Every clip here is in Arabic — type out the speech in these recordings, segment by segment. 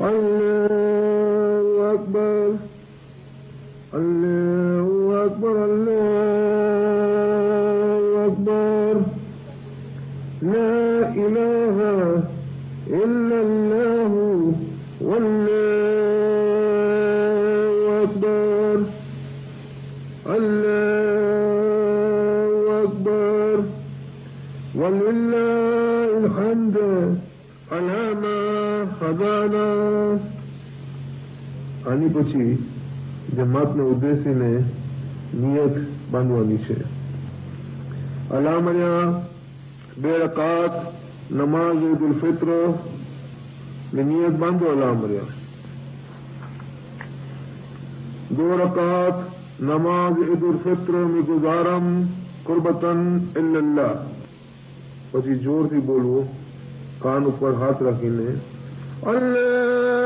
الله أكبر. الله આની પછી જમાતને ઉદ્દેશીને નિયત બાંધવાની છે. અલામણ્યા બે રકાત, નમાઝ, ઈદુલ ફિત્ર ને નિયત બાંધો અલામણ્યા. દો રકાત, નમાઝ, ઈદુલ ફિત્રની ગુજારમ કુરબતન ઇલ્લલ્લાહ. પછી જોરથી બોલવું, કાન ઉપર હાથ રાખીને અલ્લાહ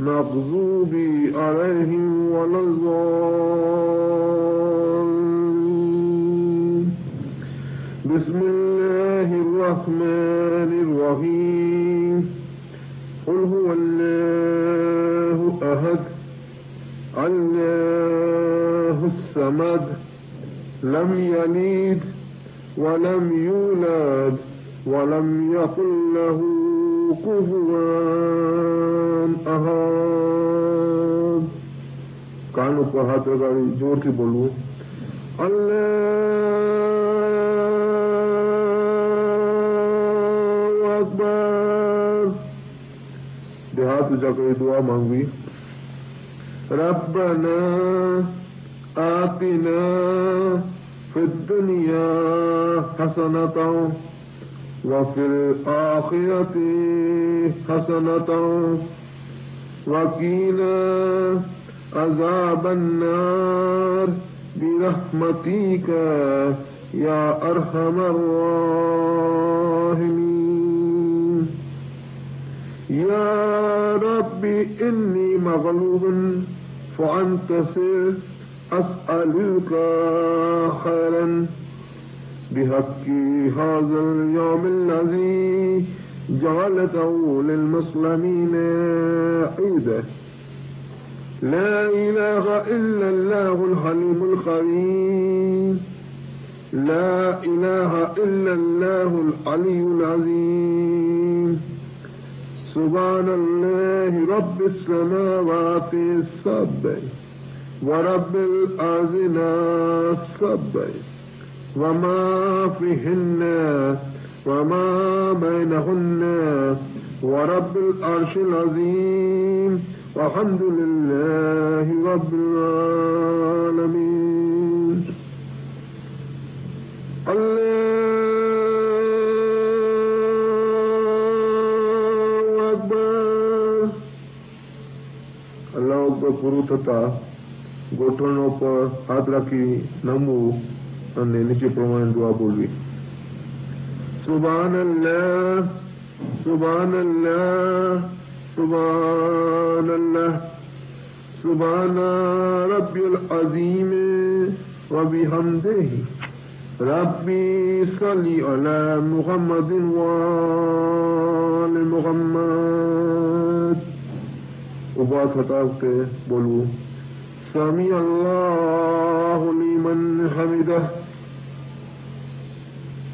المغضوب عليهم ولا بسم الله الرحمن الرحيم. قل هو الله أحد الله الصمد لم يلد ولم يولد ولم يكن له كفوان أحد كانوا قهات غري جور کی بولو. الله أكبر. دیہات جا دعا مانگی ربنا آتنا في الدنيا حسنة وفي الآخرة حسنة وقنا عذاب النار برحمتك يا أرحم الراحمين. يا رب إني مغلوب فأنتصر أسألك خيرا. بحق هذا اليوم الذي جعلته للمسلمين عيدا لا إله إلا الله الحليم الخبير. لا إله إلا الله العلي العظيم. سبحان الله رب السماوات السبع ورب الأرض السبع. وما فيهن وما بينهن ورب العرش العظيم والحمد لله رب العالمين الله أكبر الله أكبر فروتتا گوٹھنوں پر ہاتھ رکھی نمو અને નીચે પ્રમાણે દુઆ બોલવી સુબાન અલ્લાહ સુબાન અલ્લાહ سبحان الله سبحان ربي العظيم وبحمده ربي صل على محمد وآل محمد وبعد فتاة بولو سمي الله لمن حمده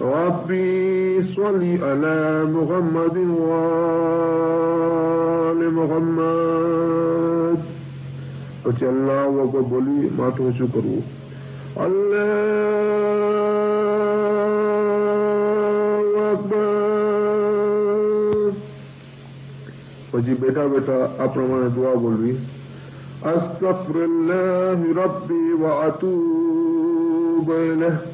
ربي صل على محمد وآل محمد۔ اچھا الله وقبلي ما تشكروا الله ہو اللہ اکبر۔ پچی بیٹا بیٹا، اپنا میں دعا بولوی استغفر اللہ ربی واتوب الیہ۔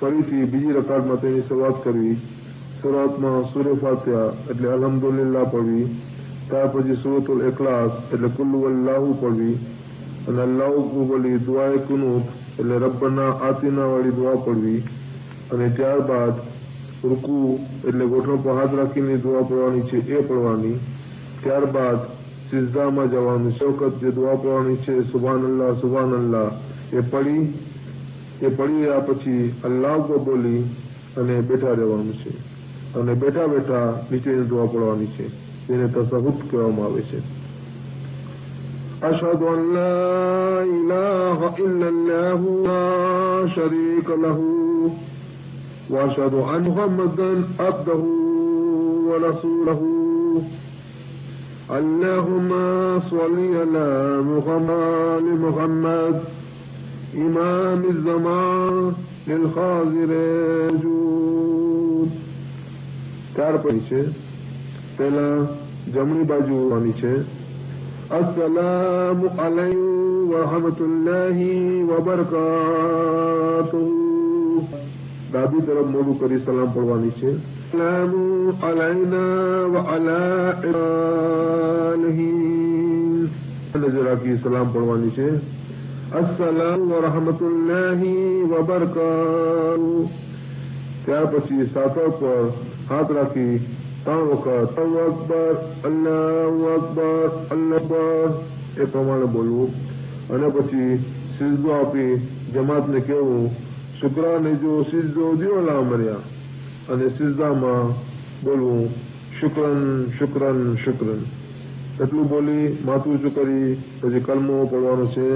ફરીથી બીજી રકાતમાં તેની શરૂઆત કરવી. શરૂઆતમાં સૂર્ય ફાત્યા એટલે અલહમદુલિલ્લા પડવી ત્યાર પછી સુરતુલ એકલાસ એટલે કુલ્લુ અલ્લાહુ પડવી અને અલ્લાહુ બોલી દુઆએ કુનુત એટલે રબ્બના આતિના વાળી દુઆ પડવી અને ત્યારબાદ રૂકુ એટલે ગોઠણ પર હાથ રાખીને દુઆ પડવાની છે એ પડવાની ત્યારબાદ સિઝદામાં જવાનું શૌકત જે દુઆ પડવાની છે સુભાન અલ્લાહ સુભાન અલ્લાહ એ પડી એ પડી રહ્યા પછી અલ્લાહ કો બોલી અને બેઠા રહેવાનું છે અને બેઠા બેઠા નીચેની દુઆ પડવાની છે જેને તસહુદ કહેવામાં આવે છે أشهد أن لا إله إلا الله لا شريك له وأشهد أن محمدا عبده ورسوله اللهم صل على محمد محمد إمام الزمان للخاضر الجود ત્યાર પછી છે પેલા જમણી બાજુ હોવાની છે السلام عليكم ورحمة الله وبركاته ડાબી તરફ મોડું કરી સલામ પડવાની છે السلام علينا وعلى آله નજર રાખી સલામ પડવાની છે અસલામ વરહમતુલ્લાહી વબરકાતુ ત્યાર પછી સાતર પર હાથ રાખી ત્રણ વખત અલ્લાહુ અકબર અલ્લાહુ અકબર અલ્લાહ એ પ્રમાણે બોલવું અને પછી સિજદો આપી જમાતને કહેવું શુક્રાને જો સિજદો દિયો લા મર્યા અને સિજદામાં બોલવું શુક્રન શુક્રન શુક્રન એટલું બોલી માથું ઊંચું કરી પછી કલમો પડવાનો છે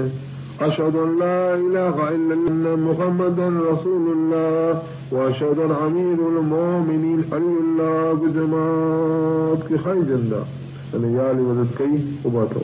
أشهد أن لا إله إلا الله محمدا رسول الله وأشهد أن عميد المؤمنين حي الله بجماعة خير الله أن يالي وزدكي وباتوا